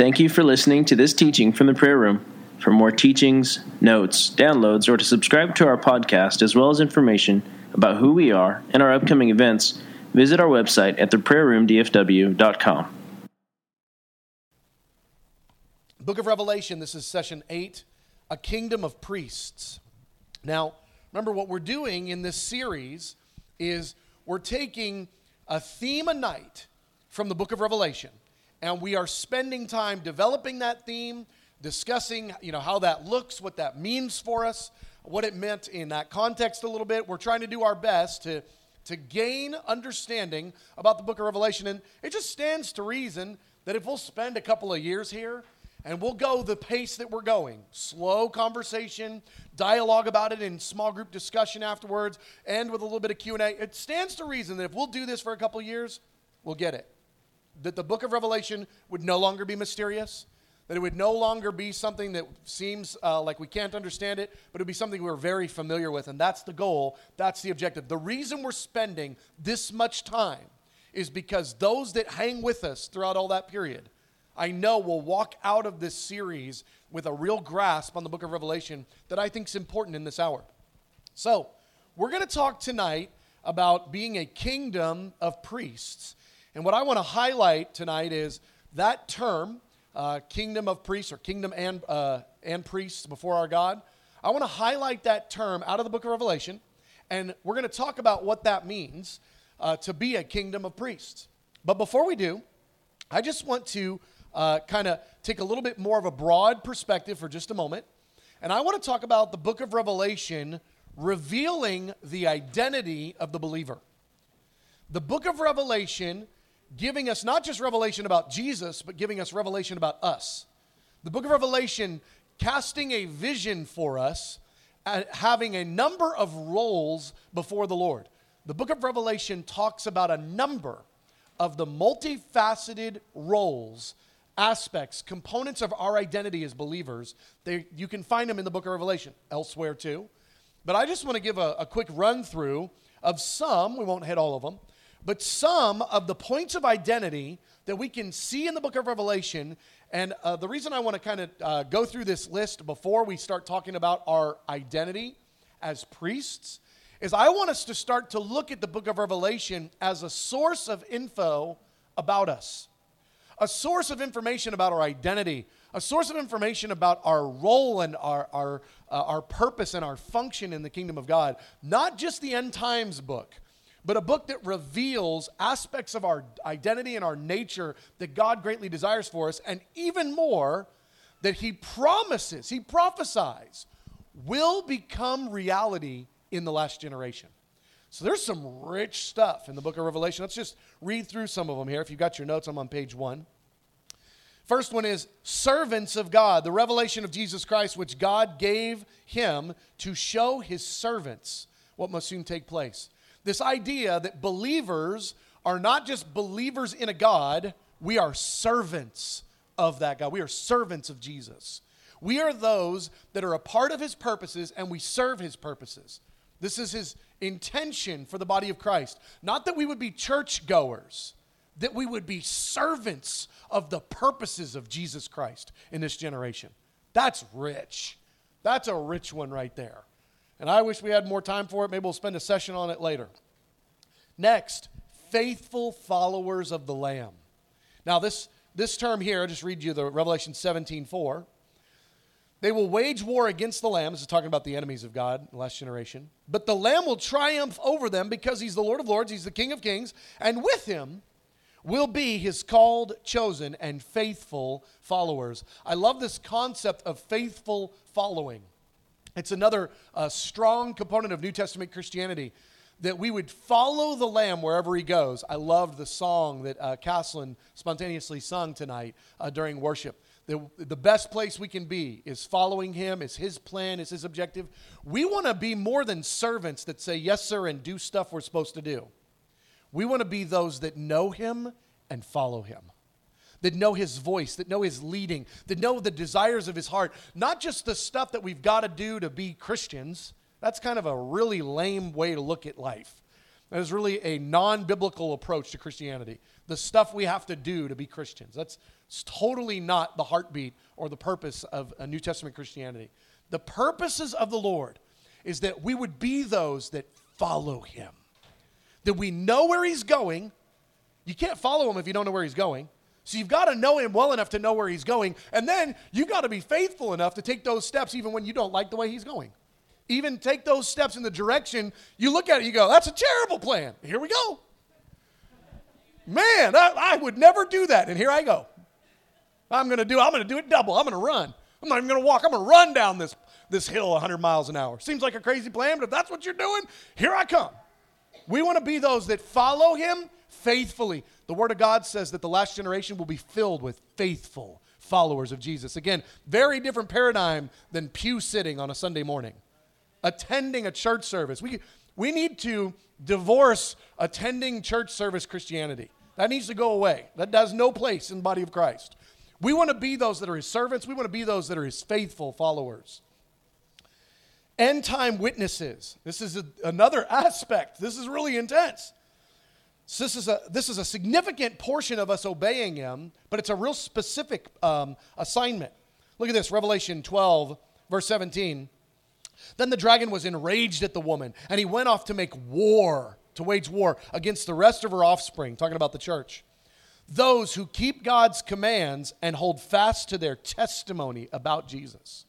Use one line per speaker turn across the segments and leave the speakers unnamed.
Thank you for listening to this teaching from the prayer room. For more teachings, notes, downloads, or to subscribe to our podcast, as well as information about who we are and our upcoming events, visit our website at theprayerroomdfw.com.
Book of Revelation, this is session eight, a kingdom of priests. Now, remember what we're doing in this series is we're taking a theme a night from the book of Revelation, and we are spending time developing that theme, discussing, you know, how that looks, what that means for us, what it meant in that context a little bit. We're trying to do our best to to gain understanding about the book of Revelation, and it just stands to reason that if we'll spend a couple of years here and we'll go the pace that we're going slow conversation dialogue about it in small group discussion afterwards and with a little bit of q&a it stands to reason that if we'll do this for a couple of years we'll get it that the book of revelation would no longer be mysterious that it would no longer be something that seems uh, like we can't understand it but it would be something we're very familiar with and that's the goal that's the objective the reason we're spending this much time is because those that hang with us throughout all that period I know will walk out of this series with a real grasp on the book of Revelation that I think is important in this hour. So, we're going to talk tonight about being a kingdom of priests. And what I want to highlight tonight is that term, uh, kingdom of priests or kingdom and, uh, and priests before our God. I want to highlight that term out of the book of Revelation, and we're going to talk about what that means uh, to be a kingdom of priests. But before we do, I just want to uh, kind of take a little bit more of a broad perspective for just a moment. And I want to talk about the book of Revelation revealing the identity of the believer. The book of Revelation giving us not just revelation about Jesus, but giving us revelation about us. The book of Revelation casting a vision for us, uh, having a number of roles before the Lord. The book of Revelation talks about a number of the multifaceted roles aspects, components of our identity as believers. They, you can find them in the book of Revelation, elsewhere too. But I just want to give a, a quick run through of some, we won't hit all of them, but some of the points of identity that we can see in the book of Revelation. And uh, the reason I want to kind of uh, go through this list before we start talking about our identity as priests is I want us to start to look at the book of Revelation as a source of info about us a source of information about our identity, a source of information about our role and our, our, uh, our purpose and our function in the kingdom of God. Not just the end times book, but a book that reveals aspects of our identity and our nature that God greatly desires for us, and even more, that He promises, He prophesies, will become reality in the last generation. So there's some rich stuff in the book of Revelation. Let's just read through some of them here. If you've got your notes, I'm on page one. First one is servants of God, the revelation of Jesus Christ, which God gave him to show his servants what must soon take place. This idea that believers are not just believers in a God, we are servants of that God. We are servants of Jesus. We are those that are a part of his purposes and we serve his purposes. This is his intention for the body of Christ. Not that we would be churchgoers, that we would be servants of the purposes of Jesus Christ in this generation. That's rich. That's a rich one right there. And I wish we had more time for it. Maybe we'll spend a session on it later. Next, faithful followers of the Lamb. Now, this, this term here, I'll just read you the Revelation 17 4. They will wage war against the Lamb. This is talking about the enemies of God, the last generation. But the Lamb will triumph over them because he's the Lord of Lords, he's the King of Kings, and with him will be his called, chosen, and faithful followers. I love this concept of faithful following. It's another uh, strong component of New Testament Christianity that we would follow the Lamb wherever he goes. I loved the song that uh, Caslin spontaneously sung tonight uh, during worship the, the best place we can be is following him, is his plan, is his objective. We want to be more than servants that say yes, sir, and do stuff we're supposed to do. We want to be those that know him and follow him, that know his voice, that know his leading, that know the desires of his heart, not just the stuff that we've got to do to be Christians. That's kind of a really lame way to look at life. That is really a non biblical approach to Christianity. The stuff we have to do to be Christians. That's totally not the heartbeat or the purpose of a New Testament Christianity. The purposes of the Lord is that we would be those that follow him, that we know where he's going. You can't follow him if you don't know where he's going. So you've got to know him well enough to know where he's going. And then you've got to be faithful enough to take those steps even when you don't like the way he's going. Even take those steps in the direction you look at it, you go, that's a terrible plan. Here we go. Man, I, I would never do that. And here I go. I'm going to do I'm going to do it double. I'm going to run. I'm not even going to walk. I'm going to run down this this hill 100 miles an hour. Seems like a crazy plan, but if that's what you're doing, here I come. We want to be those that follow him faithfully. The word of God says that the last generation will be filled with faithful followers of Jesus. Again, very different paradigm than pew sitting on a Sunday morning. Attending a church service. We we need to divorce attending church service Christianity. That needs to go away. That does no place in the body of Christ. We want to be those that are his servants. We want to be those that are his faithful followers. End time witnesses. This is a, another aspect. This is really intense. So this is, a, this is a significant portion of us obeying him, but it's a real specific um, assignment. Look at this Revelation 12, verse 17. Then the dragon was enraged at the woman, and he went off to make war, to wage war against the rest of her offspring, talking about the church those who keep God's commands and hold fast to their testimony about Jesus.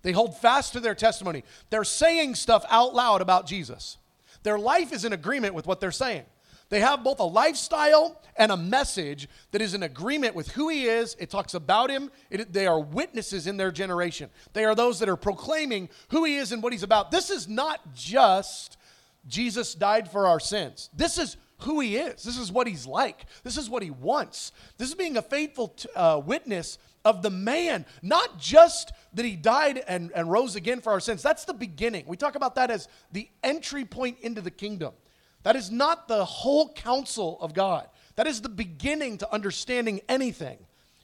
They hold fast to their testimony. They're saying stuff out loud about Jesus. Their life is in agreement with what they're saying. They have both a lifestyle and a message that is in agreement with who he is. It talks about him. It, they are witnesses in their generation. They are those that are proclaiming who he is and what he's about. This is not just Jesus died for our sins. This is who he is. This is what he's like. This is what he wants. This is being a faithful t- uh, witness of the man, not just that he died and, and rose again for our sins. That's the beginning. We talk about that as the entry point into the kingdom. That is not the whole counsel of God. That is the beginning to understanding anything,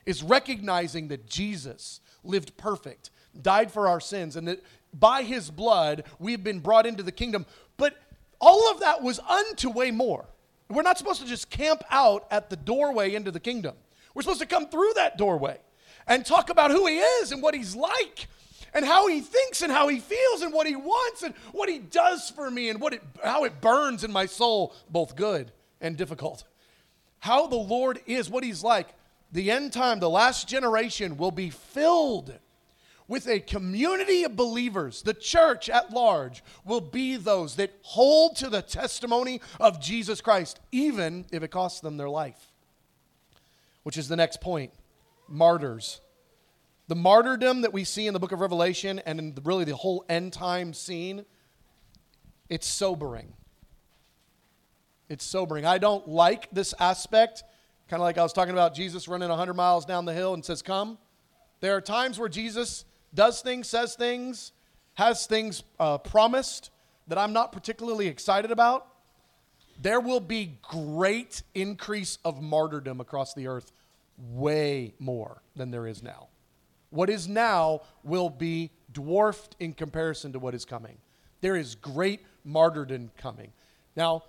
is recognizing that Jesus lived perfect, died for our sins, and that by his blood we've been brought into the kingdom. But all of that was unto way more. We're not supposed to just camp out at the doorway into the kingdom. We're supposed to come through that doorway and talk about who he is and what he's like and how he thinks and how he feels and what he wants and what he does for me and what it, how it burns in my soul, both good and difficult. How the Lord is, what he's like. The end time, the last generation will be filled with a community of believers, the church at large will be those that hold to the testimony of Jesus Christ, even if it costs them their life. Which is the next point martyrs. The martyrdom that we see in the book of Revelation and in really the whole end time scene, it's sobering. It's sobering. I don't like this aspect, kind of like I was talking about Jesus running 100 miles down the hill and says, Come. There are times where Jesus does things, says things, has things uh, promised that I'm not particularly excited about, there will be great increase of martyrdom across the earth, way more than there is now. What is now will be dwarfed in comparison to what is coming. There is great martyrdom coming. Now,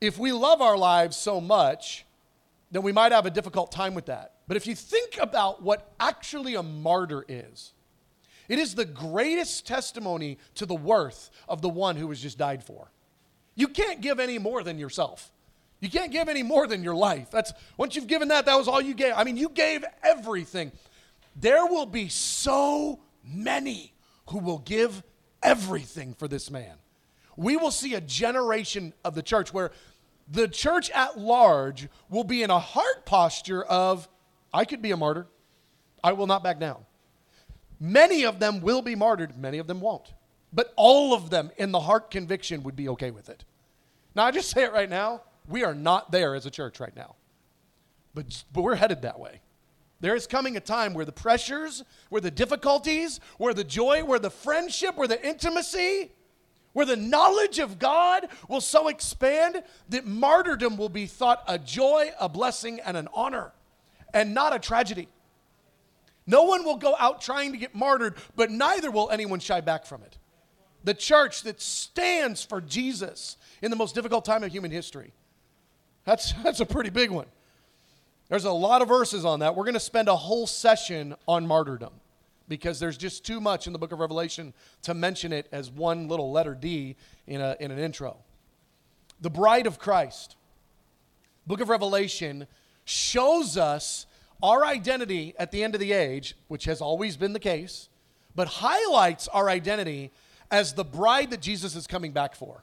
if we love our lives so much, then we might have a difficult time with that. But if you think about what actually a martyr is, it is the greatest testimony to the worth of the one who was just died for. You can't give any more than yourself. You can't give any more than your life. That's once you've given that, that was all you gave. I mean, you gave everything. There will be so many who will give everything for this man. We will see a generation of the church where the church at large will be in a heart posture of, I could be a martyr. I will not back down. Many of them will be martyred, many of them won't. But all of them in the heart conviction would be okay with it. Now, I just say it right now we are not there as a church right now. But, but we're headed that way. There is coming a time where the pressures, where the difficulties, where the joy, where the friendship, where the intimacy, where the knowledge of God will so expand that martyrdom will be thought a joy, a blessing, and an honor, and not a tragedy. No one will go out trying to get martyred, but neither will anyone shy back from it. The church that stands for Jesus in the most difficult time of human history. That's, that's a pretty big one. There's a lot of verses on that. We're going to spend a whole session on martyrdom because there's just too much in the book of Revelation to mention it as one little letter D in, a, in an intro. The bride of Christ. Book of Revelation shows us our identity at the end of the age, which has always been the case, but highlights our identity as the bride that Jesus is coming back for.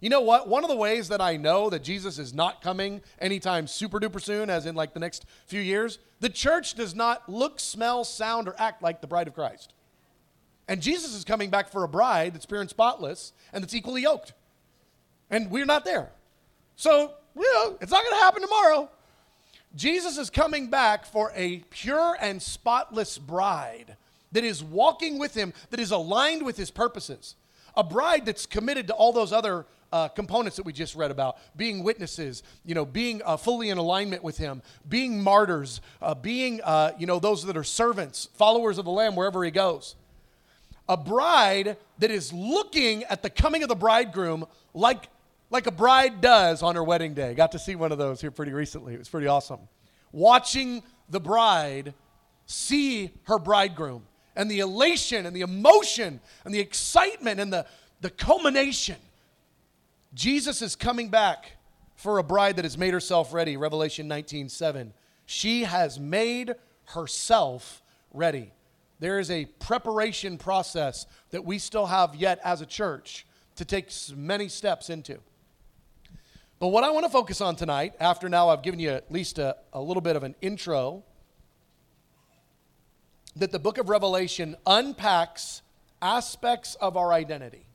You know what? One of the ways that I know that Jesus is not coming anytime super duper soon, as in like the next few years, the church does not look, smell, sound, or act like the bride of Christ. And Jesus is coming back for a bride that's pure and spotless and that's equally yoked. And we're not there. So, you know, it's not going to happen tomorrow. Jesus is coming back for a pure and spotless bride that is walking with him, that is aligned with his purposes. A bride that's committed to all those other uh, components that we just read about being witnesses, you know, being uh, fully in alignment with Him, being martyrs, uh, being, uh, you know, those that are servants, followers of the Lamb wherever He goes. A bride that is looking at the coming of the bridegroom like, like a bride does on her wedding day. Got to see one of those here pretty recently. It was pretty awesome. Watching the bride see her bridegroom and the elation and the emotion and the excitement and the, the culmination Jesus is coming back for a bride that has made herself ready. Revelation 19 7. She has made herself ready. There is a preparation process that we still have yet as a church to take many steps into. But what I want to focus on tonight, after now I've given you at least a, a little bit of an intro, that the book of Revelation unpacks aspects of our identity.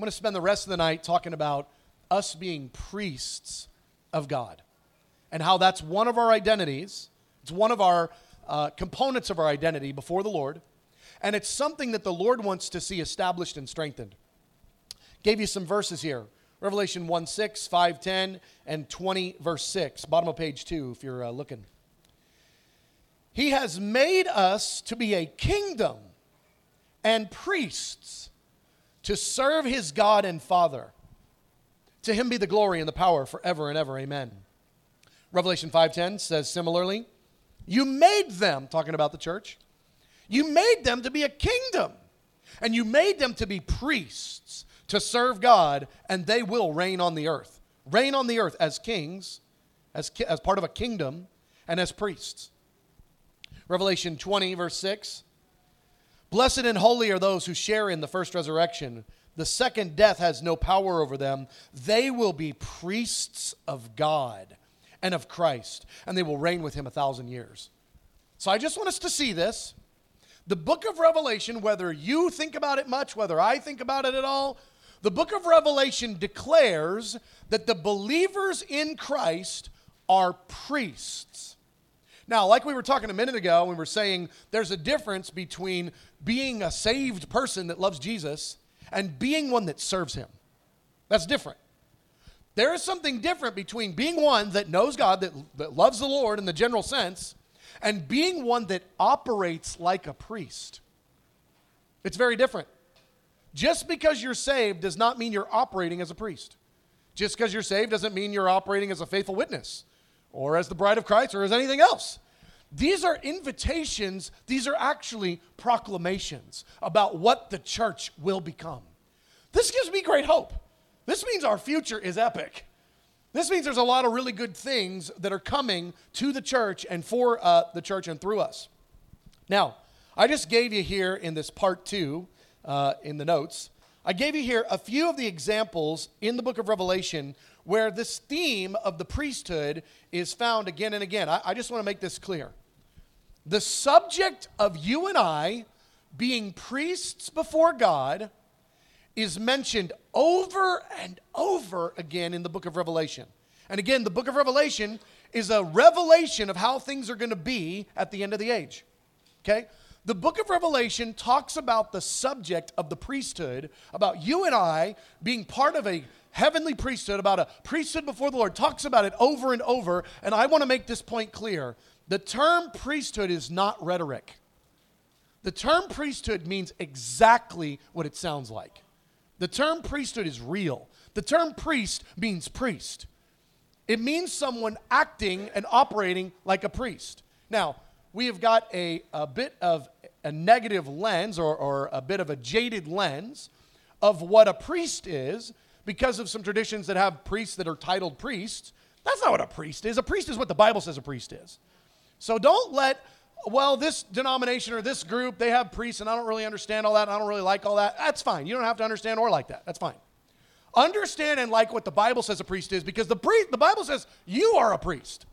I'm going to spend the rest of the night talking about us being priests of God and how that's one of our identities. It's one of our uh, components of our identity before the Lord. And it's something that the Lord wants to see established and strengthened. Gave you some verses here Revelation 1 6, 5 10, and 20, verse 6. Bottom of page 2, if you're uh, looking. He has made us to be a kingdom and priests to serve his God and Father. To him be the glory and the power forever and ever. Amen. Revelation 5:10 says similarly, you made them talking about the church. You made them to be a kingdom and you made them to be priests to serve God and they will reign on the earth. Reign on the earth as kings, as, as part of a kingdom and as priests. Revelation 20 verse 6 Blessed and holy are those who share in the first resurrection. The second death has no power over them. They will be priests of God and of Christ, and they will reign with him a thousand years. So I just want us to see this. The book of Revelation, whether you think about it much, whether I think about it at all, the book of Revelation declares that the believers in Christ are priests. Now, like we were talking a minute ago, we were saying there's a difference between being a saved person that loves Jesus and being one that serves him. That's different. There is something different between being one that knows God, that, that loves the Lord in the general sense, and being one that operates like a priest. It's very different. Just because you're saved does not mean you're operating as a priest. Just because you're saved doesn't mean you're operating as a faithful witness or as the bride of Christ or as anything else. These are invitations, these are actually proclamations about what the church will become. This gives me great hope. This means our future is epic. This means there's a lot of really good things that are coming to the church and for uh, the church and through us. Now, I just gave you here in this part two, uh, in the notes, I gave you here a few of the examples in the book of Revelation where this theme of the priesthood is found again and again. I, I just want to make this clear. The subject of you and I being priests before God is mentioned over and over again in the book of Revelation. And again, the book of Revelation is a revelation of how things are going to be at the end of the age. Okay? The book of Revelation talks about the subject of the priesthood, about you and I being part of a heavenly priesthood, about a priesthood before the Lord, talks about it over and over. And I want to make this point clear. The term priesthood is not rhetoric. The term priesthood means exactly what it sounds like. The term priesthood is real. The term priest means priest. It means someone acting and operating like a priest. Now, we have got a, a bit of a negative lens or, or a bit of a jaded lens of what a priest is because of some traditions that have priests that are titled priests. That's not what a priest is. A priest is what the Bible says a priest is. So don't let, well, this denomination or this group, they have priests and I don't really understand all that I don't really like all that. That's fine. You don't have to understand or like that. That's fine. Understand and like what the Bible says a priest is because the, the Bible says you are a priest.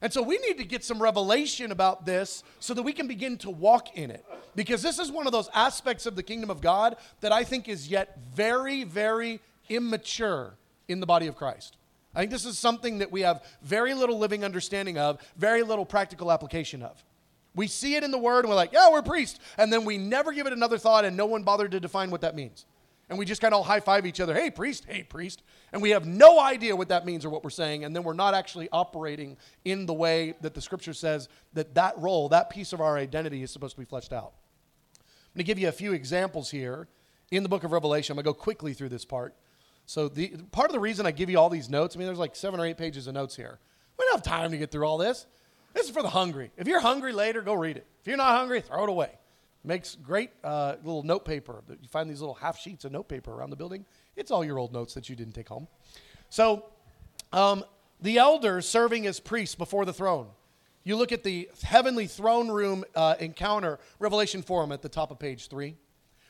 And so we need to get some revelation about this so that we can begin to walk in it. Because this is one of those aspects of the kingdom of God that I think is yet very, very immature in the body of Christ. I think this is something that we have very little living understanding of, very little practical application of. We see it in the word and we're like, yeah, we're priests. And then we never give it another thought and no one bothered to define what that means. And we just kind of all high five each other, hey, priest, hey, priest. And we have no idea what that means or what we're saying. And then we're not actually operating in the way that the scripture says that that role, that piece of our identity is supposed to be fleshed out. I'm going to give you a few examples here in the book of Revelation. I'm going to go quickly through this part. So, the, part of the reason I give you all these notes, I mean, there's like seven or eight pages of notes here. We don't have time to get through all this. This is for the hungry. If you're hungry later, go read it. If you're not hungry, throw it away. Makes great uh, little note paper. You find these little half sheets of note paper around the building. It's all your old notes that you didn't take home. So, um, the elders serving as priests before the throne. You look at the heavenly throne room uh, encounter, Revelation 4, I'm at the top of page 3.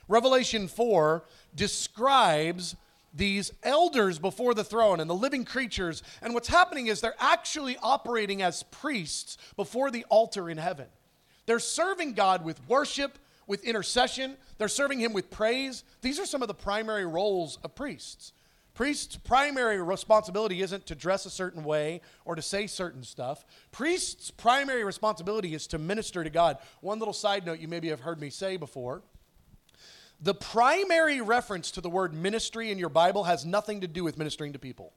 Revelation 4 describes these elders before the throne and the living creatures. And what's happening is they're actually operating as priests before the altar in heaven. They're serving God with worship, with intercession, they're serving Him with praise. These are some of the primary roles of priests. Priests' primary responsibility isn't to dress a certain way or to say certain stuff. Priests' primary responsibility is to minister to God. One little side note you maybe have heard me say before the primary reference to the word ministry in your Bible has nothing to do with ministering to people.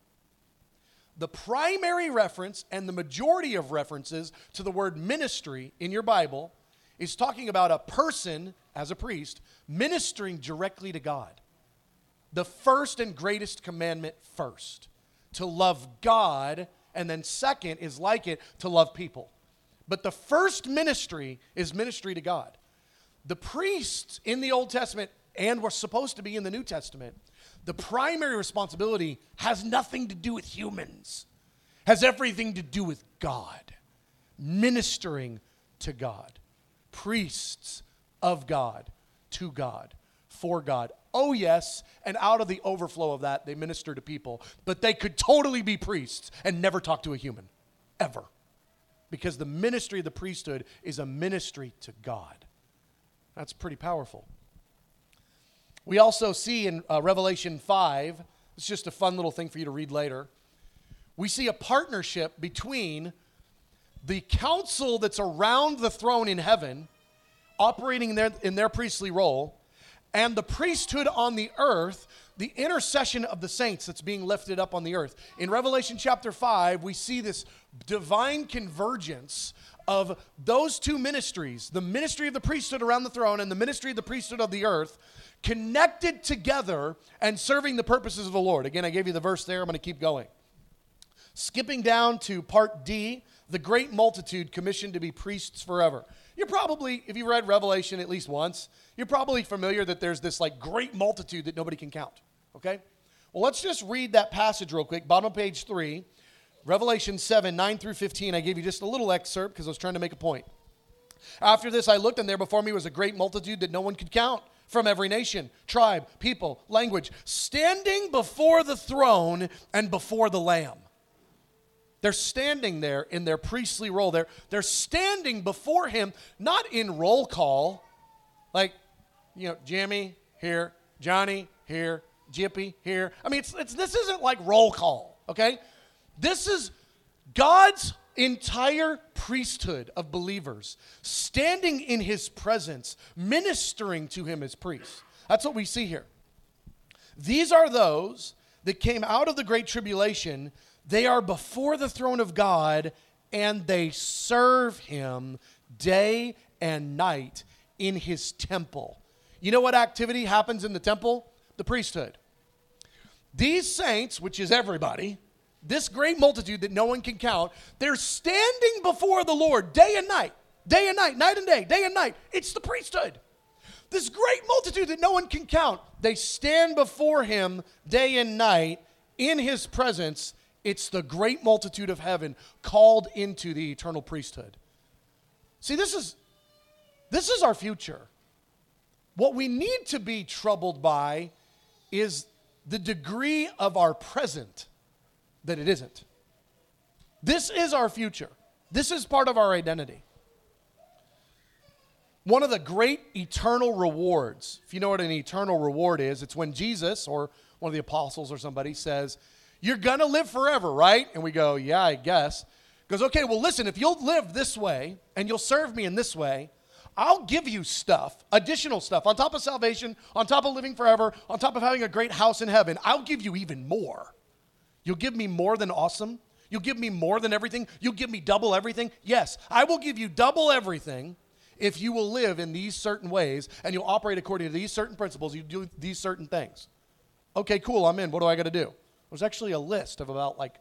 The primary reference and the majority of references to the word ministry in your Bible is talking about a person as a priest ministering directly to God. The first and greatest commandment first to love God, and then second is like it to love people. But the first ministry is ministry to God. The priests in the Old Testament and were supposed to be in the New Testament, the primary responsibility has nothing to do with humans, has everything to do with God, ministering to God, priests of God, to God, for God. Oh, yes, and out of the overflow of that, they minister to people, but they could totally be priests and never talk to a human, ever. Because the ministry of the priesthood is a ministry to God. That's pretty powerful. We also see in uh, Revelation 5, it's just a fun little thing for you to read later. We see a partnership between the council that's around the throne in heaven, operating in their, in their priestly role, and the priesthood on the earth, the intercession of the saints that's being lifted up on the earth. In Revelation chapter 5, we see this divine convergence of those two ministries the ministry of the priesthood around the throne and the ministry of the priesthood of the earth connected together and serving the purposes of the Lord. Again, I gave you the verse there. I'm going to keep going. Skipping down to part D, the great multitude commissioned to be priests forever. You're probably, if you read Revelation at least once, you're probably familiar that there's this like great multitude that nobody can count. Okay? Well, let's just read that passage real quick. Bottom of page three, Revelation 7, 9 through 15. I gave you just a little excerpt because I was trying to make a point. After this, I looked, and there before me was a great multitude that no one could count from every nation, tribe, people, language, standing before the throne and before the Lamb. They're standing there in their priestly role. They're, they're standing before him, not in roll call, like, you know, Jimmy here, Johnny here, Jippy here. I mean, it's, it's, this isn't like roll call, okay? This is God's entire priesthood of believers standing in his presence, ministering to him as priests. That's what we see here. These are those that came out of the great tribulation. They are before the throne of God and they serve him day and night in his temple. You know what activity happens in the temple? The priesthood. These saints, which is everybody, this great multitude that no one can count, they're standing before the Lord day and night, day and night, night and day, day and night. It's the priesthood. This great multitude that no one can count, they stand before him day and night in his presence. It's the great multitude of heaven called into the eternal priesthood. See, this is this is our future. What we need to be troubled by is the degree of our present that it isn't. This is our future. This is part of our identity. One of the great eternal rewards, if you know what an eternal reward is, it's when Jesus or one of the apostles or somebody says, You're going to live forever, right? And we go, Yeah, I guess. Goes, Okay, well, listen, if you'll live this way and you'll serve me in this way, I'll give you stuff, additional stuff, on top of salvation, on top of living forever, on top of having a great house in heaven. I'll give you even more. You'll give me more than awesome. You'll give me more than everything. You'll give me double everything. Yes, I will give you double everything if you will live in these certain ways and you'll operate according to these certain principles. You do these certain things. Okay, cool, I'm in. What do I got to do? There's actually a list of about like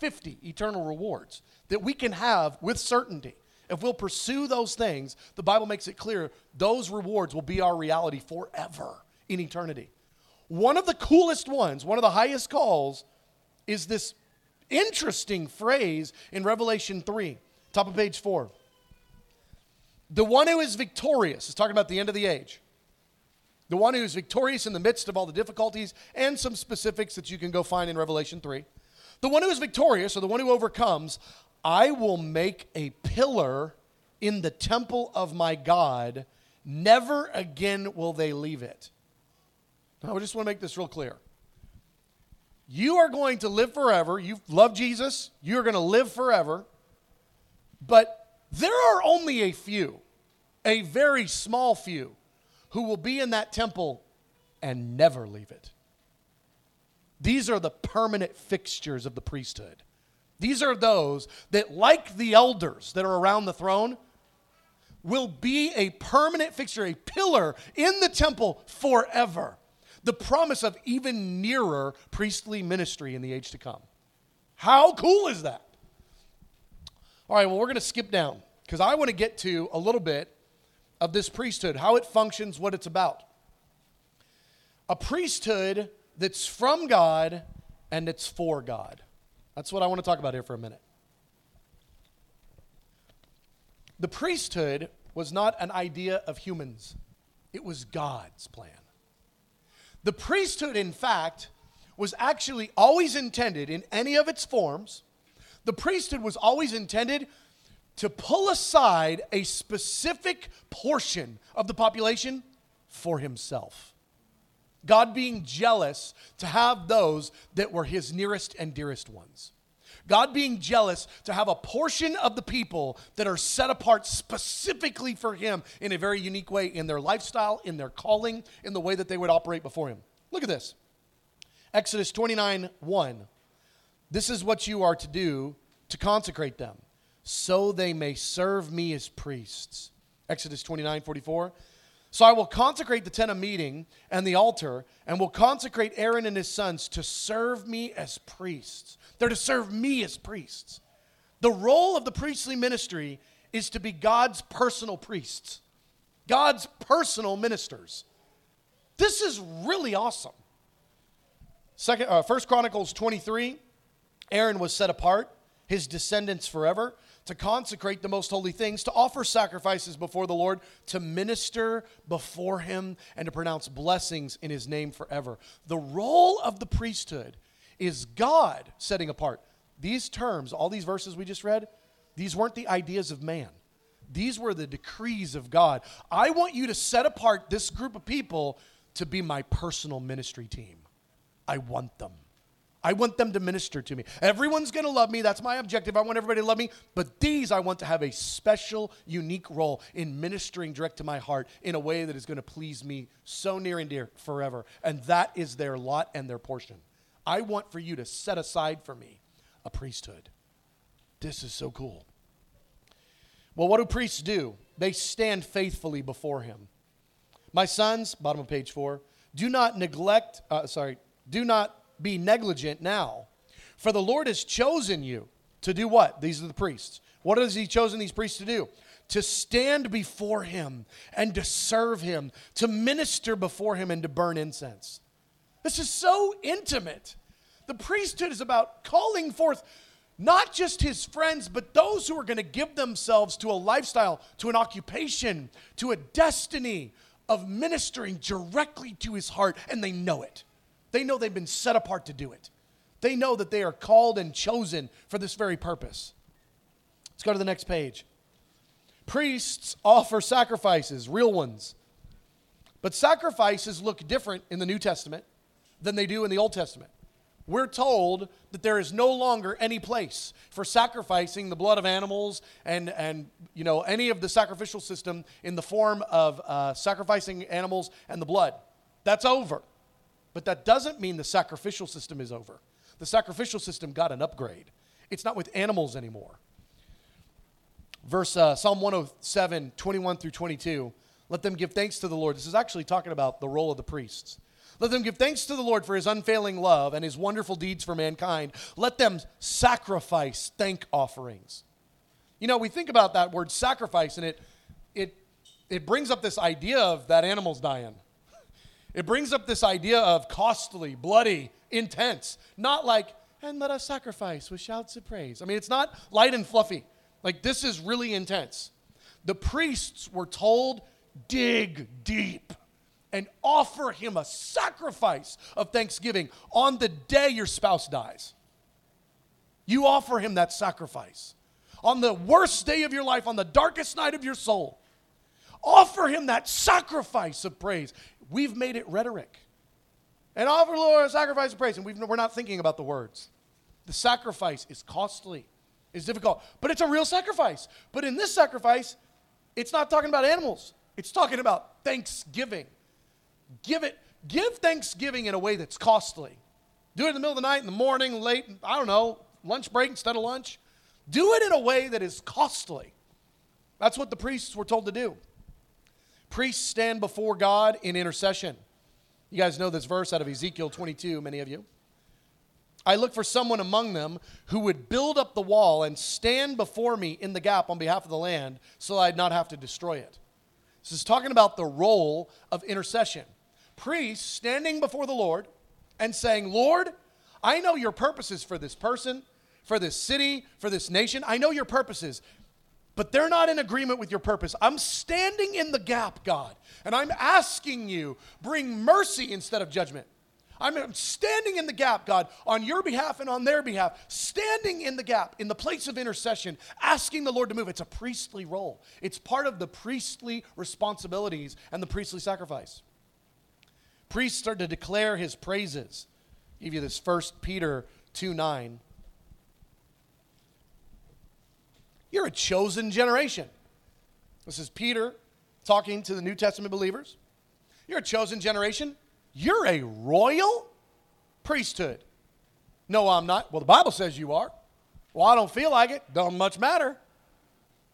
50 eternal rewards that we can have with certainty. If we'll pursue those things, the Bible makes it clear those rewards will be our reality forever in eternity. One of the coolest ones, one of the highest calls, is this interesting phrase in Revelation 3, top of page 4. The one who is victorious is talking about the end of the age. The one who is victorious in the midst of all the difficulties and some specifics that you can go find in Revelation 3. The one who is victorious, or the one who overcomes, I will make a pillar in the temple of my God. Never again will they leave it. Now, I just want to make this real clear. You are going to live forever. You love Jesus. You're going to live forever. But there are only a few, a very small few, who will be in that temple and never leave it. These are the permanent fixtures of the priesthood. These are those that, like the elders that are around the throne, will be a permanent fixture, a pillar in the temple forever. The promise of even nearer priestly ministry in the age to come. How cool is that? All right, well, we're going to skip down because I want to get to a little bit of this priesthood, how it functions, what it's about. A priesthood that's from God and it's for God. That's what I want to talk about here for a minute. The priesthood was not an idea of humans, it was God's plan. The priesthood, in fact, was actually always intended in any of its forms. The priesthood was always intended to pull aside a specific portion of the population for himself. God being jealous to have those that were his nearest and dearest ones. God being jealous to have a portion of the people that are set apart specifically for him in a very unique way in their lifestyle, in their calling, in the way that they would operate before him. Look at this Exodus 29 1. This is what you are to do to consecrate them, so they may serve me as priests. Exodus 29 44. So I will consecrate the tent of meeting and the altar, and will consecrate Aaron and his sons to serve me as priests. They're to serve me as priests. The role of the priestly ministry is to be God's personal priests, God's personal ministers. This is really awesome. Second, uh, First Chronicles 23, Aaron was set apart, his descendants forever to consecrate the most holy things, to offer sacrifices before the Lord, to minister before Him, and to pronounce blessings in His name forever. The role of the priesthood is God setting apart. These terms, all these verses we just read, these weren't the ideas of man. These were the decrees of God. I want you to set apart this group of people to be my personal ministry team. I want them. I want them to minister to me. Everyone's going to love me. That's my objective. I want everybody to love me. But these, I want to have a special, unique role in ministering direct to my heart in a way that is going to please me so near and dear forever. And that is their lot and their portion. I want for you to set aside for me a priesthood. This is so cool. Well, what do priests do? They stand faithfully before him. My sons, bottom of page four, do not neglect, uh, sorry, do not be negligent now, For the Lord has chosen you to do what? These are the priests. What has He chosen these priests to do? To stand before Him and to serve Him, to minister before Him and to burn incense. This is so intimate. The priesthood is about calling forth not just his friends, but those who are going to give themselves to a lifestyle, to an occupation, to a destiny of ministering directly to his heart, and they know it. They know they've been set apart to do it. They know that they are called and chosen for this very purpose. Let's go to the next page. Priests offer sacrifices, real ones. But sacrifices look different in the New Testament than they do in the Old Testament we're told that there is no longer any place for sacrificing the blood of animals and, and you know, any of the sacrificial system in the form of uh, sacrificing animals and the blood. That's over. But that doesn't mean the sacrificial system is over. The sacrificial system got an upgrade. It's not with animals anymore. Verse uh, Psalm 107, 21 through 22. Let them give thanks to the Lord. This is actually talking about the role of the priests. Let them give thanks to the Lord for his unfailing love and his wonderful deeds for mankind. Let them sacrifice thank offerings. You know, we think about that word sacrifice and it it it brings up this idea of that animal's dying. It brings up this idea of costly, bloody, intense, not like and let us sacrifice with shouts of praise. I mean, it's not light and fluffy. Like this is really intense. The priests were told dig deep and offer him a sacrifice of thanksgiving on the day your spouse dies. You offer him that sacrifice. On the worst day of your life, on the darkest night of your soul, offer him that sacrifice of praise. We've made it rhetoric. And offer Lord a sacrifice of praise. And we are not thinking about the words. The sacrifice is costly, it's difficult, but it's a real sacrifice. But in this sacrifice, it's not talking about animals, it's talking about thanksgiving. Give it, give thanksgiving in a way that's costly. Do it in the middle of the night, in the morning, late, I don't know, lunch break instead of lunch. Do it in a way that is costly. That's what the priests were told to do. Priests stand before God in intercession. You guys know this verse out of Ezekiel 22, many of you. I look for someone among them who would build up the wall and stand before me in the gap on behalf of the land so I'd not have to destroy it. This is talking about the role of intercession priests standing before the Lord and saying, Lord, I know your purposes for this person, for this city, for this nation. I know your purposes, but they're not in agreement with your purpose. I'm standing in the gap, God, and I'm asking you, bring mercy instead of judgment. I'm standing in the gap, God, on your behalf and on their behalf, standing in the gap, in the place of intercession, asking the Lord to move. It's a priestly role, it's part of the priestly responsibilities and the priestly sacrifice. Priests are to declare his praises. I'll give you this 1 Peter 2 9. You're a chosen generation. This is Peter talking to the New Testament believers. You're a chosen generation. You're a royal priesthood. No, I'm not. Well, the Bible says you are. Well, I don't feel like it. Don't much matter.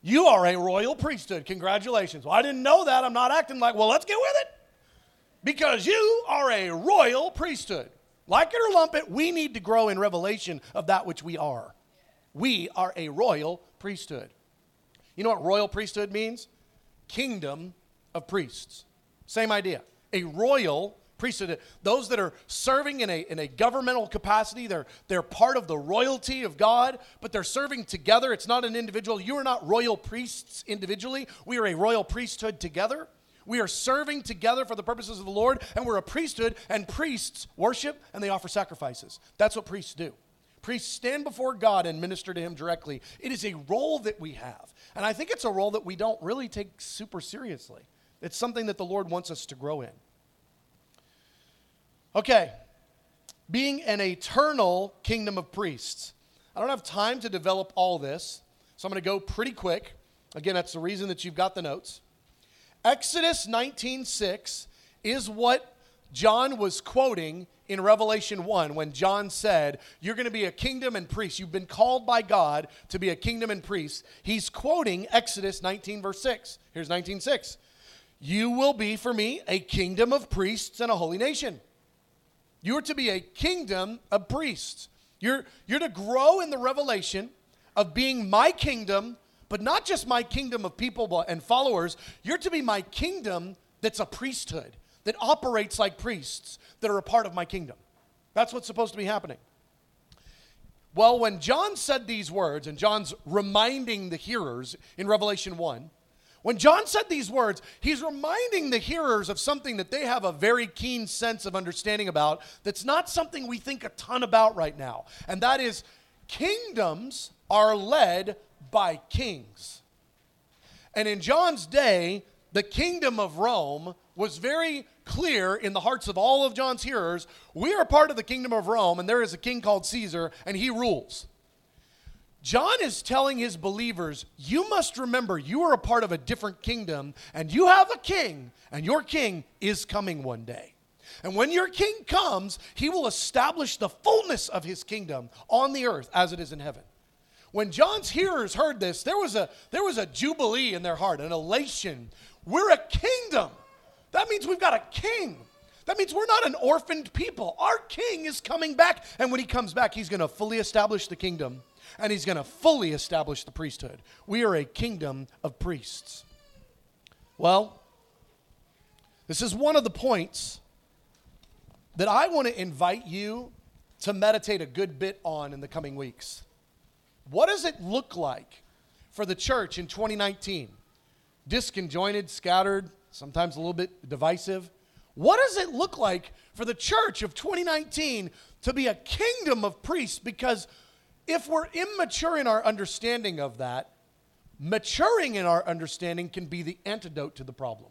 You are a royal priesthood. Congratulations. Well, I didn't know that. I'm not acting like, well, let's get with it because you are a royal priesthood. Like it or lump it, we need to grow in revelation of that which we are. We are a royal priesthood. You know what royal priesthood means? Kingdom of priests. Same idea. A royal priesthood. Those that are serving in a, in a governmental capacity, they're, they're part of the royalty of God, but they're serving together. It's not an individual. You are not royal priests individually. We are a royal priesthood together. We are serving together for the purposes of the Lord, and we're a priesthood, and priests worship and they offer sacrifices. That's what priests do. Priests stand before God and minister to Him directly. It is a role that we have. And I think it's a role that we don't really take super seriously. It's something that the Lord wants us to grow in. Okay, being an eternal kingdom of priests. I don't have time to develop all this, so I'm going to go pretty quick. Again, that's the reason that you've got the notes. Exodus 19:6 is what John was quoting in Revelation 1 when John said, You're going to be a kingdom and priest. You've been called by God to be a kingdom and priest. He's quoting Exodus 19, verse 6. Here's 19:6. You will be for me a kingdom of priests and a holy nation. You are to be a kingdom of priests. You're, you're to grow in the revelation of being my kingdom, but not just my kingdom of people and followers. You're to be my kingdom that's a priesthood, that operates like priests, that are a part of my kingdom. That's what's supposed to be happening. Well, when John said these words, and John's reminding the hearers in Revelation 1, when John said these words, he's reminding the hearers of something that they have a very keen sense of understanding about that's not something we think a ton about right now. And that is kingdoms are led by kings. And in John's day, the kingdom of Rome was very clear in the hearts of all of John's hearers we are part of the kingdom of Rome, and there is a king called Caesar, and he rules. John is telling his believers, you must remember you are a part of a different kingdom, and you have a king, and your king is coming one day. And when your king comes, he will establish the fullness of his kingdom on the earth as it is in heaven. When John's hearers heard this, there was a, there was a jubilee in their heart, an elation. We're a kingdom. That means we've got a king. That means we're not an orphaned people. Our king is coming back. And when he comes back, he's going to fully establish the kingdom and he's going to fully establish the priesthood. We are a kingdom of priests. Well, this is one of the points that I want to invite you to meditate a good bit on in the coming weeks. What does it look like for the church in 2019? Disconjointed, scattered, sometimes a little bit divisive. What does it look like for the church of 2019 to be a kingdom of priests? Because if we're immature in our understanding of that, maturing in our understanding can be the antidote to the problem.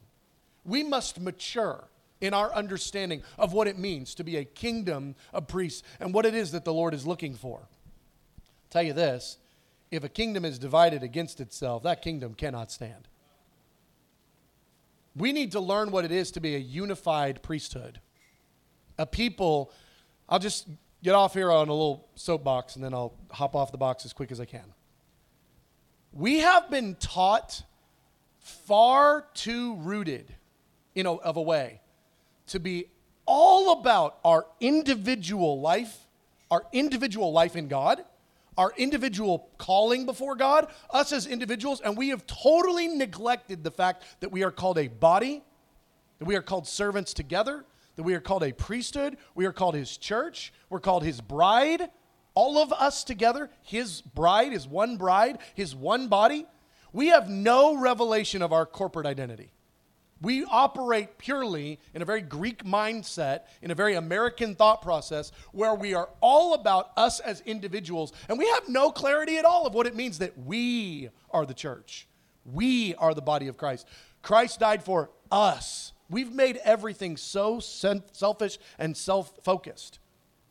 We must mature in our understanding of what it means to be a kingdom of priests and what it is that the Lord is looking for. Tell you this if a kingdom is divided against itself, that kingdom cannot stand. We need to learn what it is to be a unified priesthood. A people, I'll just get off here on a little soapbox and then I'll hop off the box as quick as I can. We have been taught far too rooted in a, of a way to be all about our individual life, our individual life in God, our individual calling before God, us as individuals, and we have totally neglected the fact that we are called a body, that we are called servants together, that we are called a priesthood, we are called his church, we're called his bride. All of us together, his bride, his one bride, his one body. We have no revelation of our corporate identity. We operate purely in a very Greek mindset, in a very American thought process, where we are all about us as individuals, and we have no clarity at all of what it means that we are the church. We are the body of Christ. Christ died for us. We've made everything so selfish and self focused.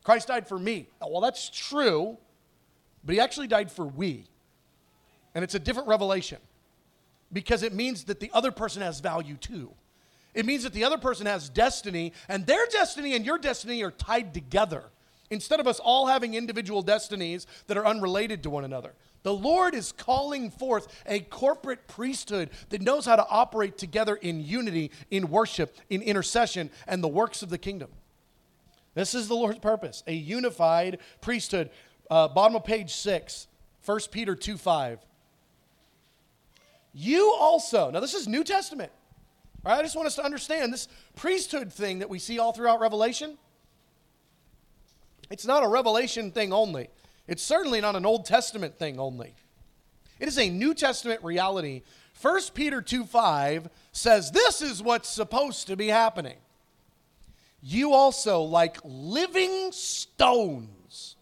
Christ died for me. Well, that's true, but he actually died for we. And it's a different revelation because it means that the other person has value too. It means that the other person has destiny, and their destiny and your destiny are tied together instead of us all having individual destinies that are unrelated to one another. The Lord is calling forth a corporate priesthood that knows how to operate together in unity, in worship, in intercession, and the works of the kingdom. This is the Lord's purpose a unified priesthood. Uh, bottom of page 6, 1 Peter 2 5. You also, now this is New Testament. Right, I just want us to understand this priesthood thing that we see all throughout Revelation. It's not a Revelation thing only. It's certainly not an Old Testament thing only. It is a New Testament reality. 1 Peter 2 5 says, This is what's supposed to be happening. You also, like living stones,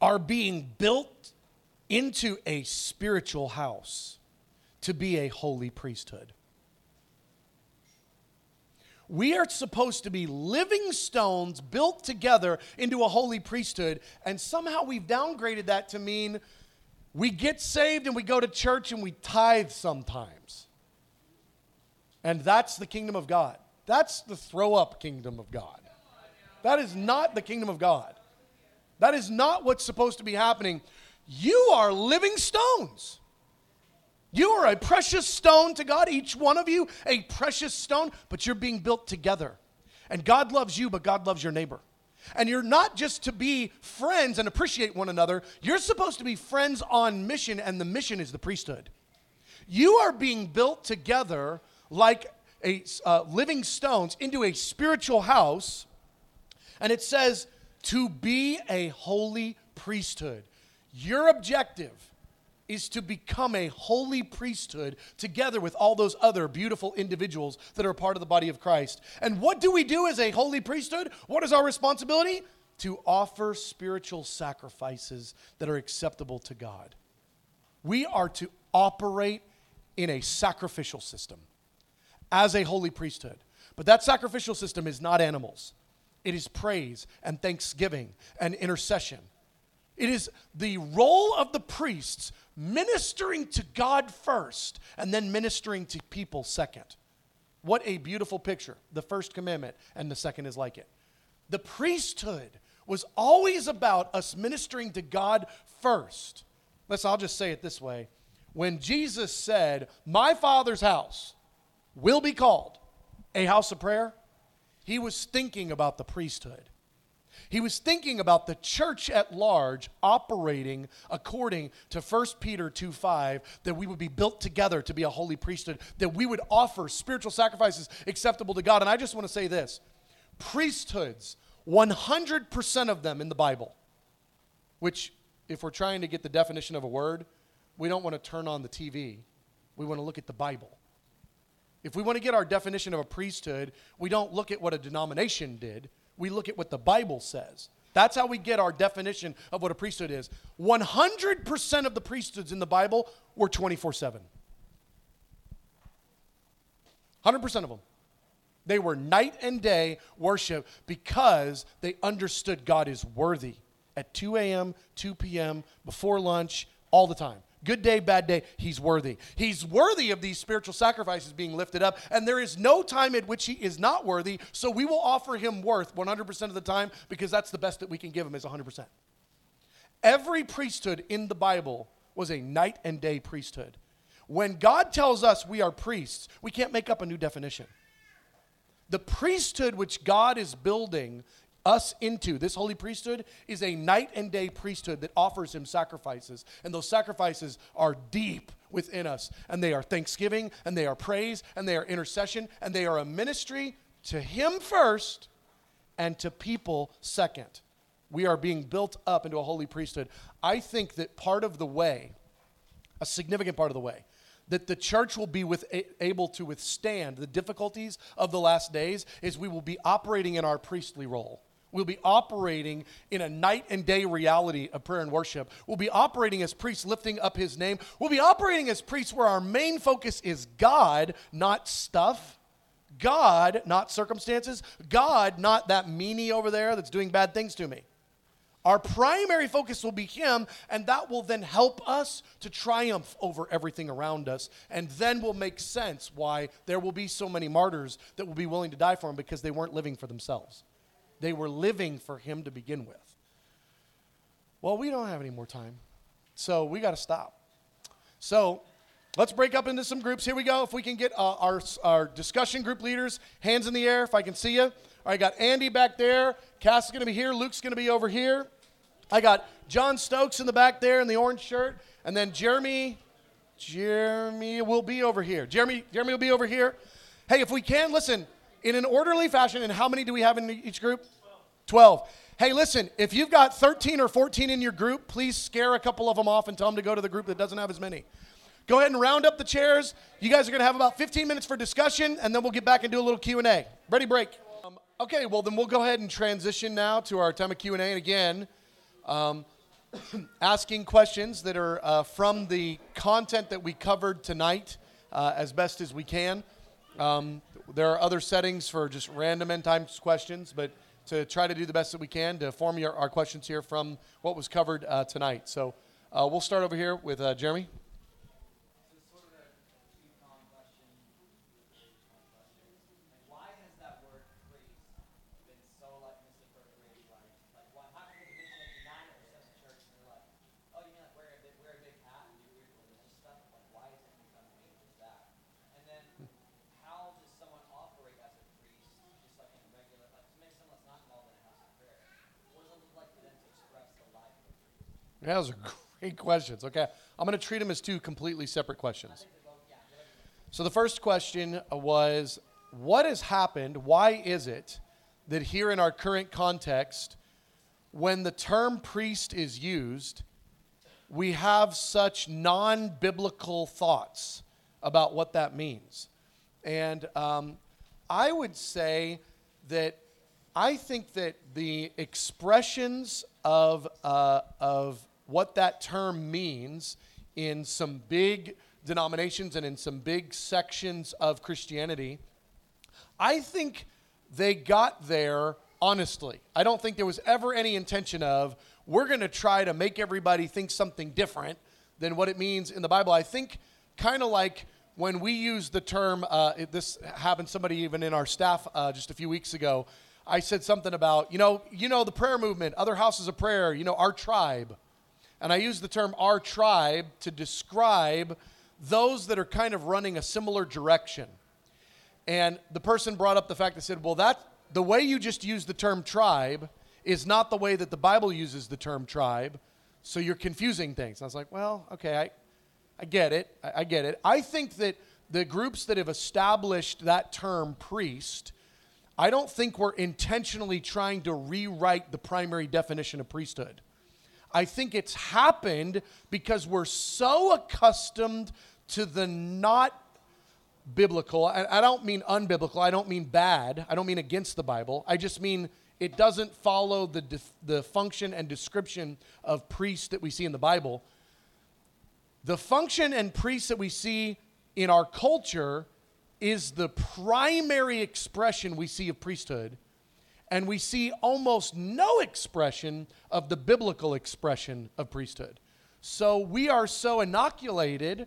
are being built into a spiritual house to be a holy priesthood. We are supposed to be living stones built together into a holy priesthood, and somehow we've downgraded that to mean we get saved and we go to church and we tithe sometimes. And that's the kingdom of God. That's the throw up kingdom of God. That is not the kingdom of God. That is not what's supposed to be happening. You are living stones. You are a precious stone to God, each one of you, a precious stone, but you're being built together. And God loves you, but God loves your neighbor. And you're not just to be friends and appreciate one another, you're supposed to be friends on mission, and the mission is the priesthood. You are being built together like a, uh, living stones into a spiritual house, and it says to be a holy priesthood. Your objective is to become a holy priesthood together with all those other beautiful individuals that are part of the body of Christ. And what do we do as a holy priesthood? What is our responsibility? To offer spiritual sacrifices that are acceptable to God. We are to operate in a sacrificial system as a holy priesthood. But that sacrificial system is not animals, it is praise and thanksgiving and intercession. It is the role of the priests ministering to God first and then ministering to people second. What a beautiful picture. The first commandment and the second is like it. The priesthood was always about us ministering to God first. Let's I'll just say it this way. When Jesus said, "My Father's house will be called a house of prayer," he was thinking about the priesthood. He was thinking about the church at large operating according to 1 Peter 2 5, that we would be built together to be a holy priesthood, that we would offer spiritual sacrifices acceptable to God. And I just want to say this priesthoods, 100% of them in the Bible, which, if we're trying to get the definition of a word, we don't want to turn on the TV. We want to look at the Bible. If we want to get our definition of a priesthood, we don't look at what a denomination did we look at what the Bible says. That's how we get our definition of what a priesthood is. 100% of the priesthoods in the Bible were 24 7. 100% of them. They were night and day worship because they understood God is worthy at 2 a.m., 2 p.m., before lunch, all the time. Good day, bad day, he's worthy. He's worthy of these spiritual sacrifices being lifted up, and there is no time at which he is not worthy, so we will offer him worth 100% of the time because that's the best that we can give him is 100%. Every priesthood in the Bible was a night and day priesthood. When God tells us we are priests, we can't make up a new definition. The priesthood which God is building us into. This holy priesthood is a night and day priesthood that offers him sacrifices. And those sacrifices are deep within us. And they are thanksgiving, and they are praise, and they are intercession, and they are a ministry to him first and to people second. We are being built up into a holy priesthood. I think that part of the way, a significant part of the way, that the church will be with, able to withstand the difficulties of the last days is we will be operating in our priestly role. We'll be operating in a night and day reality of prayer and worship. We'll be operating as priests, lifting up his name. We'll be operating as priests where our main focus is God, not stuff. God, not circumstances. God, not that meanie over there that's doing bad things to me. Our primary focus will be Him, and that will then help us to triumph over everything around us. And then will make sense why there will be so many martyrs that will be willing to die for Him because they weren't living for themselves. They were living for him to begin with. Well, we don't have any more time. So we got to stop. So let's break up into some groups. Here we go. If we can get uh, our, our discussion group leaders, hands in the air, if I can see you. All right, I got Andy back there. Cass is going to be here. Luke's going to be over here. I got John Stokes in the back there in the orange shirt. And then Jeremy, Jeremy will be over here. Jeremy, Jeremy will be over here. Hey, if we can, listen, in an orderly fashion. And how many do we have in each group? 12. Hey, listen, if you've got 13 or 14 in your group, please scare a couple of them off and tell them to go to the group that doesn't have as many. Go ahead and round up the chairs. You guys are going to have about 15 minutes for discussion, and then we'll get back and do a little Q&A. Ready, break. Um, okay, well, then we'll go ahead and transition now to our time of Q&A. And again, um, asking questions that are uh, from the content that we covered tonight uh, as best as we can. Um, there are other settings for just random end times questions, but to try to do the best that we can to form your, our questions here from what was covered uh, tonight. So uh, we'll start over here with uh, Jeremy. Those are great questions. Okay, I'm going to treat them as two completely separate questions. So the first question was What has happened? Why is it that here in our current context, when the term priest is used, we have such non biblical thoughts about what that means? And um, I would say that I think that the expressions of, uh, of what that term means in some big denominations and in some big sections of Christianity, I think they got there honestly. I don't think there was ever any intention of, we're going to try to make everybody think something different than what it means in the Bible. I think kind of like when we use the term, uh, it, this happened somebody even in our staff uh, just a few weeks ago. I said something about, you know, you know the prayer movement, other houses of prayer, you know, our tribe. And I use the term our tribe to describe those that are kind of running a similar direction. And the person brought up the fact that said, well, that the way you just used the term tribe is not the way that the Bible uses the term tribe. So you're confusing things. And I was like, well, okay, I, I get it. I, I get it. I think that the groups that have established that term priest, I don't think we're intentionally trying to rewrite the primary definition of priesthood. I think it's happened because we're so accustomed to the not biblical. I, I don't mean unbiblical. I don't mean bad. I don't mean against the Bible. I just mean it doesn't follow the, the function and description of priest that we see in the Bible. The function and priest that we see in our culture is the primary expression we see of priesthood and we see almost no expression of the biblical expression of priesthood. So we are so inoculated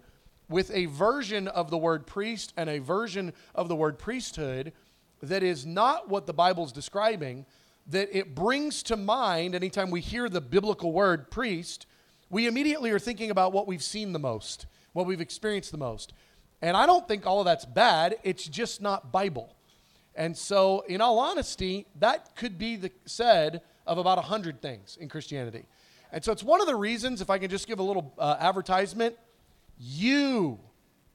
with a version of the word priest and a version of the word priesthood that is not what the Bible is describing, that it brings to mind anytime we hear the biblical word priest, we immediately are thinking about what we've seen the most, what we've experienced the most. And I don't think all of that's bad, it's just not Bible. And so, in all honesty, that could be the, said of about 100 things in Christianity. And so, it's one of the reasons, if I can just give a little uh, advertisement, you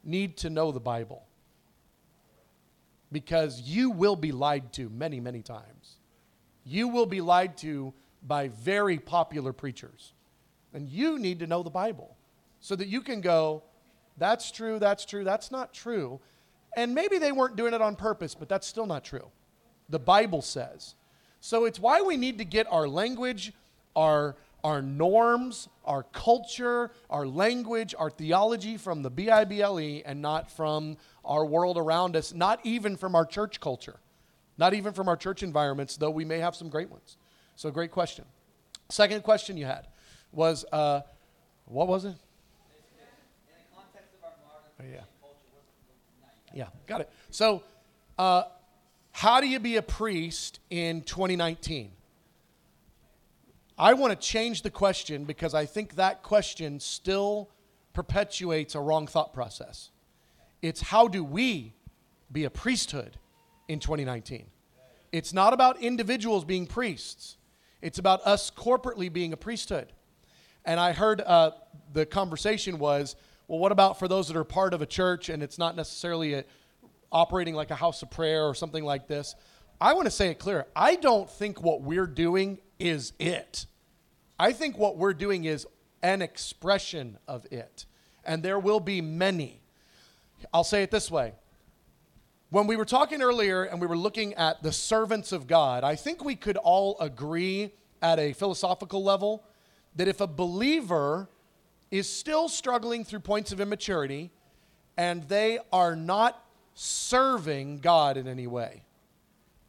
need to know the Bible because you will be lied to many, many times. You will be lied to by very popular preachers. And you need to know the Bible so that you can go, that's true, that's true, that's not true. And maybe they weren't doing it on purpose, but that's still not true. The Bible says. So it's why we need to get our language, our, our norms, our culture, our language, our theology from the B I B L E and not from our world around us, not even from our church culture, not even from our church environments, though we may have some great ones. So, great question. Second question you had was uh, what was it? Oh, yeah. Yeah, got it. So, uh, how do you be a priest in 2019? I want to change the question because I think that question still perpetuates a wrong thought process. It's how do we be a priesthood in 2019? It's not about individuals being priests, it's about us corporately being a priesthood. And I heard uh, the conversation was well, what about for those that are part of a church and it's not necessarily a, operating like a house of prayer or something like this? I want to say it clear. I don't think what we're doing is it. I think what we're doing is an expression of it. And there will be many. I'll say it this way. When we were talking earlier and we were looking at the servants of God, I think we could all agree at a philosophical level that if a believer is still struggling through points of immaturity and they are not serving God in any way,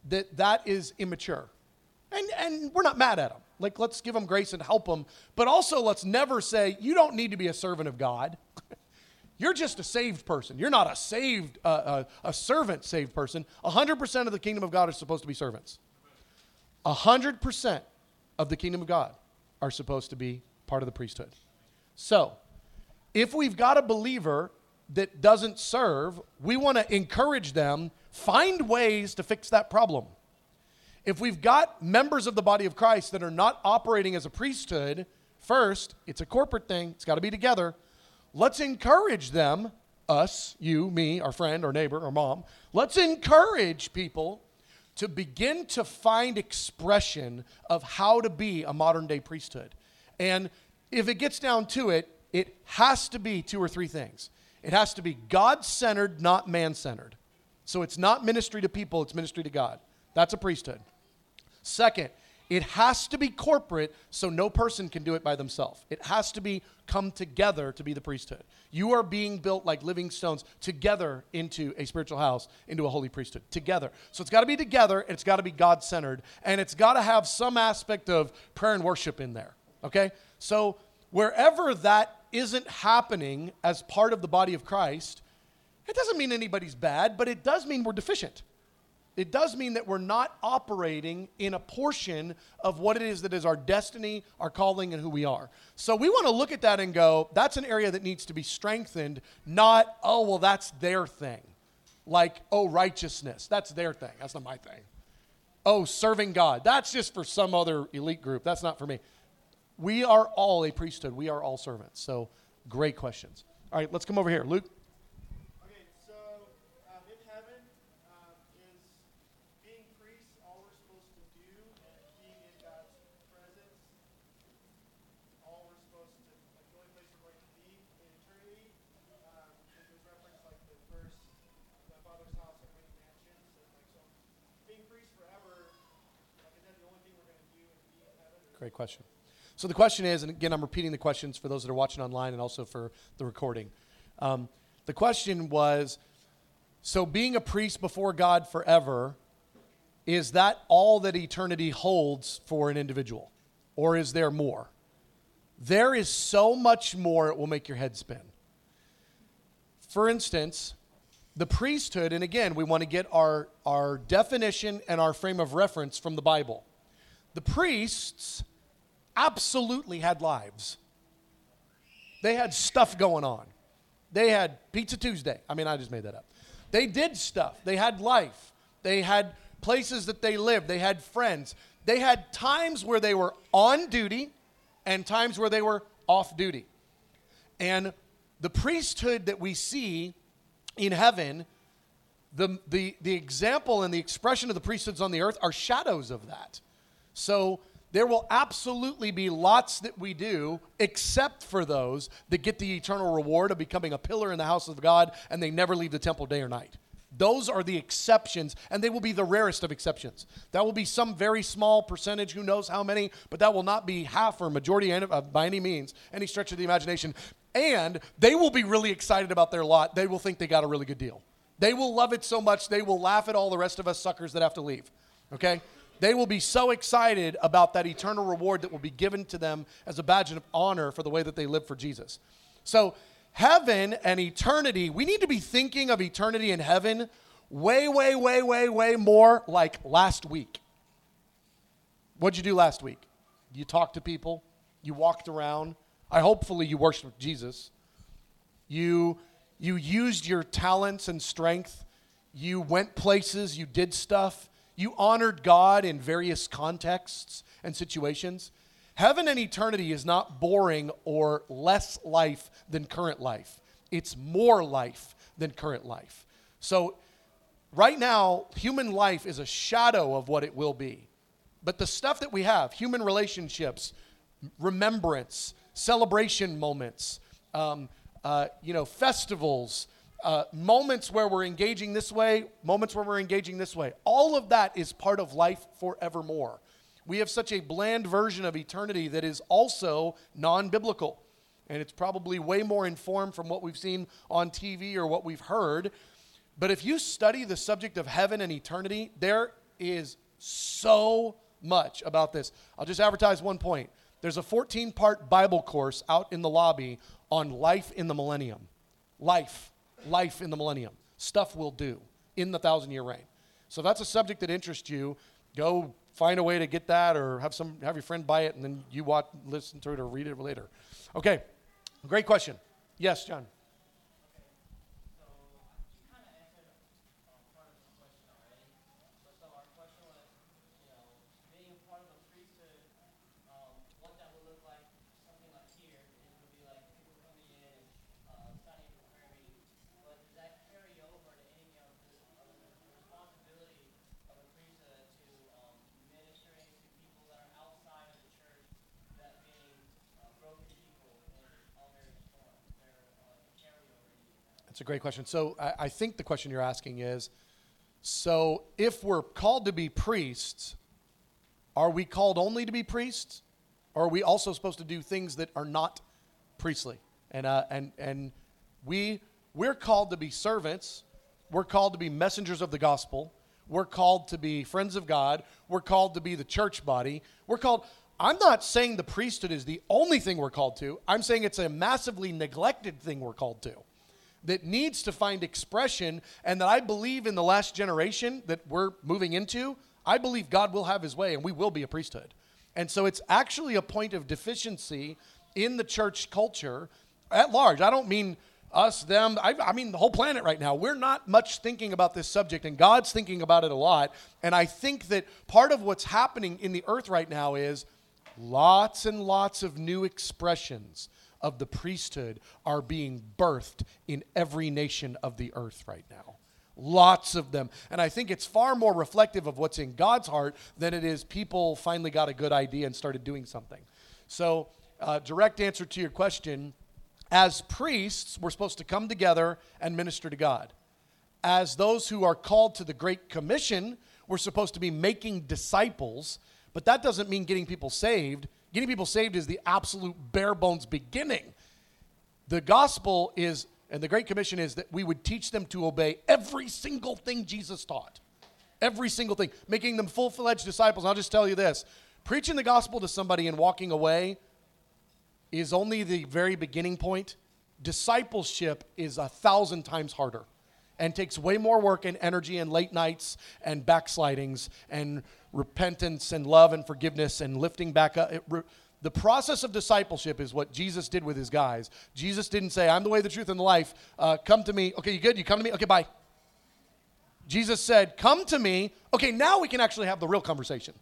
that that is immature. And, and we're not mad at them. Like, let's give them grace and help them. But also, let's never say, you don't need to be a servant of God. You're just a saved person. You're not a saved, uh, uh, a servant saved person. 100% of the kingdom of God is supposed to be servants. 100% of the kingdom of God are supposed to be part of the priesthood. So, if we've got a believer that doesn't serve, we want to encourage them, find ways to fix that problem. If we've got members of the body of Christ that are not operating as a priesthood, First, it's a corporate thing, it's got to be together. Let's encourage them, us, you, me, our friend, our neighbor, our mom. Let's encourage people to begin to find expression of how to be a modern day priesthood. And if it gets down to it, it has to be two or three things. It has to be God centered, not man centered. So it's not ministry to people, it's ministry to God. That's a priesthood. Second, it has to be corporate so no person can do it by themselves. It has to be come together to be the priesthood. You are being built like living stones together into a spiritual house, into a holy priesthood. Together. So it's got to be together, and it's got to be God centered, and it's got to have some aspect of prayer and worship in there. Okay? So wherever that isn't happening as part of the body of Christ, it doesn't mean anybody's bad, but it does mean we're deficient. It does mean that we're not operating in a portion of what it is that is our destiny, our calling, and who we are. So we want to look at that and go, that's an area that needs to be strengthened, not, oh, well, that's their thing. Like, oh, righteousness, that's their thing. That's not my thing. Oh, serving God, that's just for some other elite group. That's not for me. We are all a priesthood, we are all servants. So, great questions. All right, let's come over here. Luke. Great question. So the question is, and again, I'm repeating the questions for those that are watching online and also for the recording. Um, the question was so being a priest before God forever, is that all that eternity holds for an individual? Or is there more? There is so much more, it will make your head spin. For instance, the priesthood, and again, we want to get our, our definition and our frame of reference from the Bible. The priests absolutely had lives. They had stuff going on. They had Pizza Tuesday. I mean, I just made that up. They did stuff. They had life. They had places that they lived. They had friends. They had times where they were on duty and times where they were off duty. And the priesthood that we see in heaven, the, the, the example and the expression of the priesthoods on the earth are shadows of that. So there will absolutely be lots that we do, except for those that get the eternal reward of becoming a pillar in the house of God and they never leave the temple day or night. Those are the exceptions, and they will be the rarest of exceptions. That will be some very small percentage, who knows how many, but that will not be half or majority uh, by any means, any stretch of the imagination. And they will be really excited about their lot. They will think they got a really good deal. They will love it so much, they will laugh at all the rest of us suckers that have to leave. Okay? They will be so excited about that eternal reward that will be given to them as a badge of honor for the way that they live for Jesus. So, heaven and eternity, we need to be thinking of eternity in heaven way, way, way, way, way more like last week. What'd you do last week? You talked to people, you walked around. I hopefully you worshiped Jesus. You you used your talents and strength. You went places, you did stuff. You honored God in various contexts and situations. Heaven and eternity is not boring or less life than current life, it's more life than current life. So, right now, human life is a shadow of what it will be. But the stuff that we have human relationships, remembrance, celebration moments, um, uh, you know, festivals, uh, moments where we're engaging this way, moments where we're engaging this way. All of that is part of life forevermore. We have such a bland version of eternity that is also non biblical. And it's probably way more informed from what we've seen on TV or what we've heard. But if you study the subject of heaven and eternity, there is so much about this. I'll just advertise one point. There's a 14 part Bible course out in the lobby on life in the millennium. Life life in the millennium. Stuff will do in the thousand year reign. So if that's a subject that interests you, go find a way to get that or have some have your friend buy it and then you watch listen to it or read it later. Okay. Great question. Yes, John. That's a great question. So I, I think the question you're asking is so if we're called to be priests, are we called only to be priests? Or are we also supposed to do things that are not priestly? And, uh, and, and we, we're called to be servants. We're called to be messengers of the gospel. We're called to be friends of God. We're called to be the church body. We're called, I'm not saying the priesthood is the only thing we're called to. I'm saying it's a massively neglected thing we're called to that needs to find expression and that I believe in the last generation that we're moving into, I believe God will have his way and we will be a priesthood. And so it's actually a point of deficiency in the church culture at large. I don't mean us, them, I, I, mean the whole planet right now. We're not much thinking about this subject, and God's thinking about it a lot. And I think that part of what's happening in the earth right now is lots and lots of new expressions of the priesthood are being birthed in every nation of the earth right now. Lots of them. And I think it's far more reflective of what's in God's heart than it is people finally got a good idea and started doing something. So, uh, direct answer to your question as priests, we're supposed to come together and minister to God. As those who are called to the Great Commission, we're supposed to be making disciples, but that doesn't mean getting people saved. Getting people saved is the absolute bare bones beginning. The gospel is, and the Great Commission is that we would teach them to obey every single thing Jesus taught. Every single thing, making them full fledged disciples. I'll just tell you this preaching the gospel to somebody and walking away is only the very beginning point. Discipleship is a thousand times harder and takes way more work and energy and late nights and backslidings and repentance and love and forgiveness and lifting back up. It, the process of discipleship is what Jesus did with his guys. Jesus didn't say, I'm the way, the truth, and the life. Uh, come to me. Okay, you good? You come to me? Okay, bye. Jesus said, Come to me. Okay, now we can actually have the real conversation.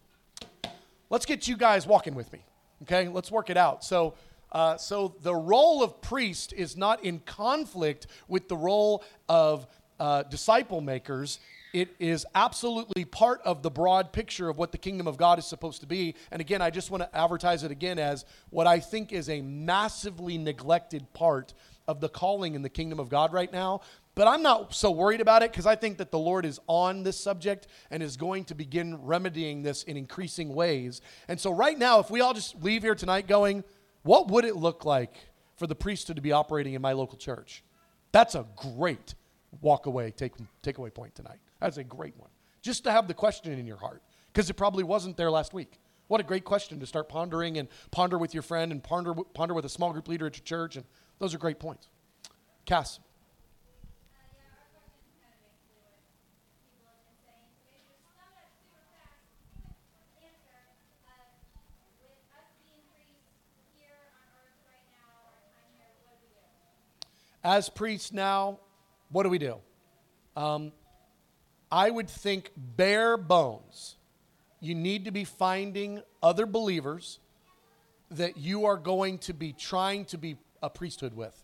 Let's get you guys walking with me. Okay, let's work it out. So, uh, so the role of priest is not in conflict with the role of uh, disciple makers it is absolutely part of the broad picture of what the kingdom of God is supposed to be. And again, I just want to advertise it again as what I think is a massively neglected part of the calling in the kingdom of God right now. But I'm not so worried about it because I think that the Lord is on this subject and is going to begin remedying this in increasing ways. And so, right now, if we all just leave here tonight going, what would it look like for the priesthood to be operating in my local church? That's a great walk away, take, take away point tonight. That's a great one. Just to have the question in your heart, because it probably wasn't there last week. What a great question to start pondering and ponder with your friend and ponder, ponder with a small group leader at your church. And those are great points. Cass. As priests now, what do we do? Um, I would think bare bones. You need to be finding other believers that you are going to be trying to be a priesthood with.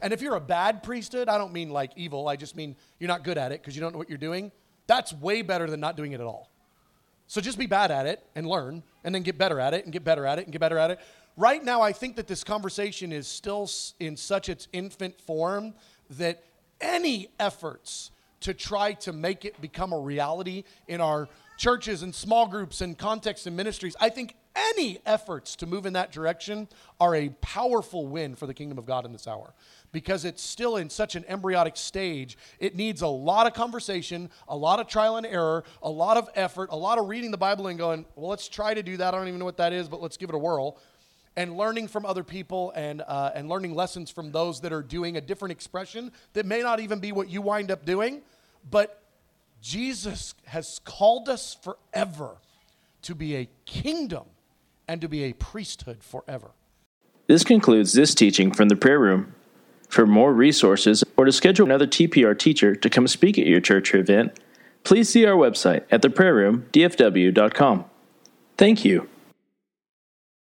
And if you're a bad priesthood, I don't mean like evil, I just mean you're not good at it because you don't know what you're doing. That's way better than not doing it at all. So just be bad at it and learn, and then get better at it and get better at it and get better at it. Right now, I think that this conversation is still in such its infant form that any efforts to try to make it become a reality in our churches and small groups and contexts and ministries. I think any efforts to move in that direction are a powerful win for the kingdom of God in this hour because it's still in such an embryonic stage. It needs a lot of conversation, a lot of trial and error, a lot of effort, a lot of reading the Bible and going, well, let's try to do that. I don't even know what that is, but let's give it a whirl and learning from other people and, uh, and learning lessons from those that are doing a different expression that may not even be what you wind up doing. But Jesus has called us forever to be a kingdom and to be a priesthood forever.
This concludes this teaching from the prayer room. For more resources or to schedule another TPR teacher to come speak at your church or event, please see our website at theprayerroomdfw.com. Thank you.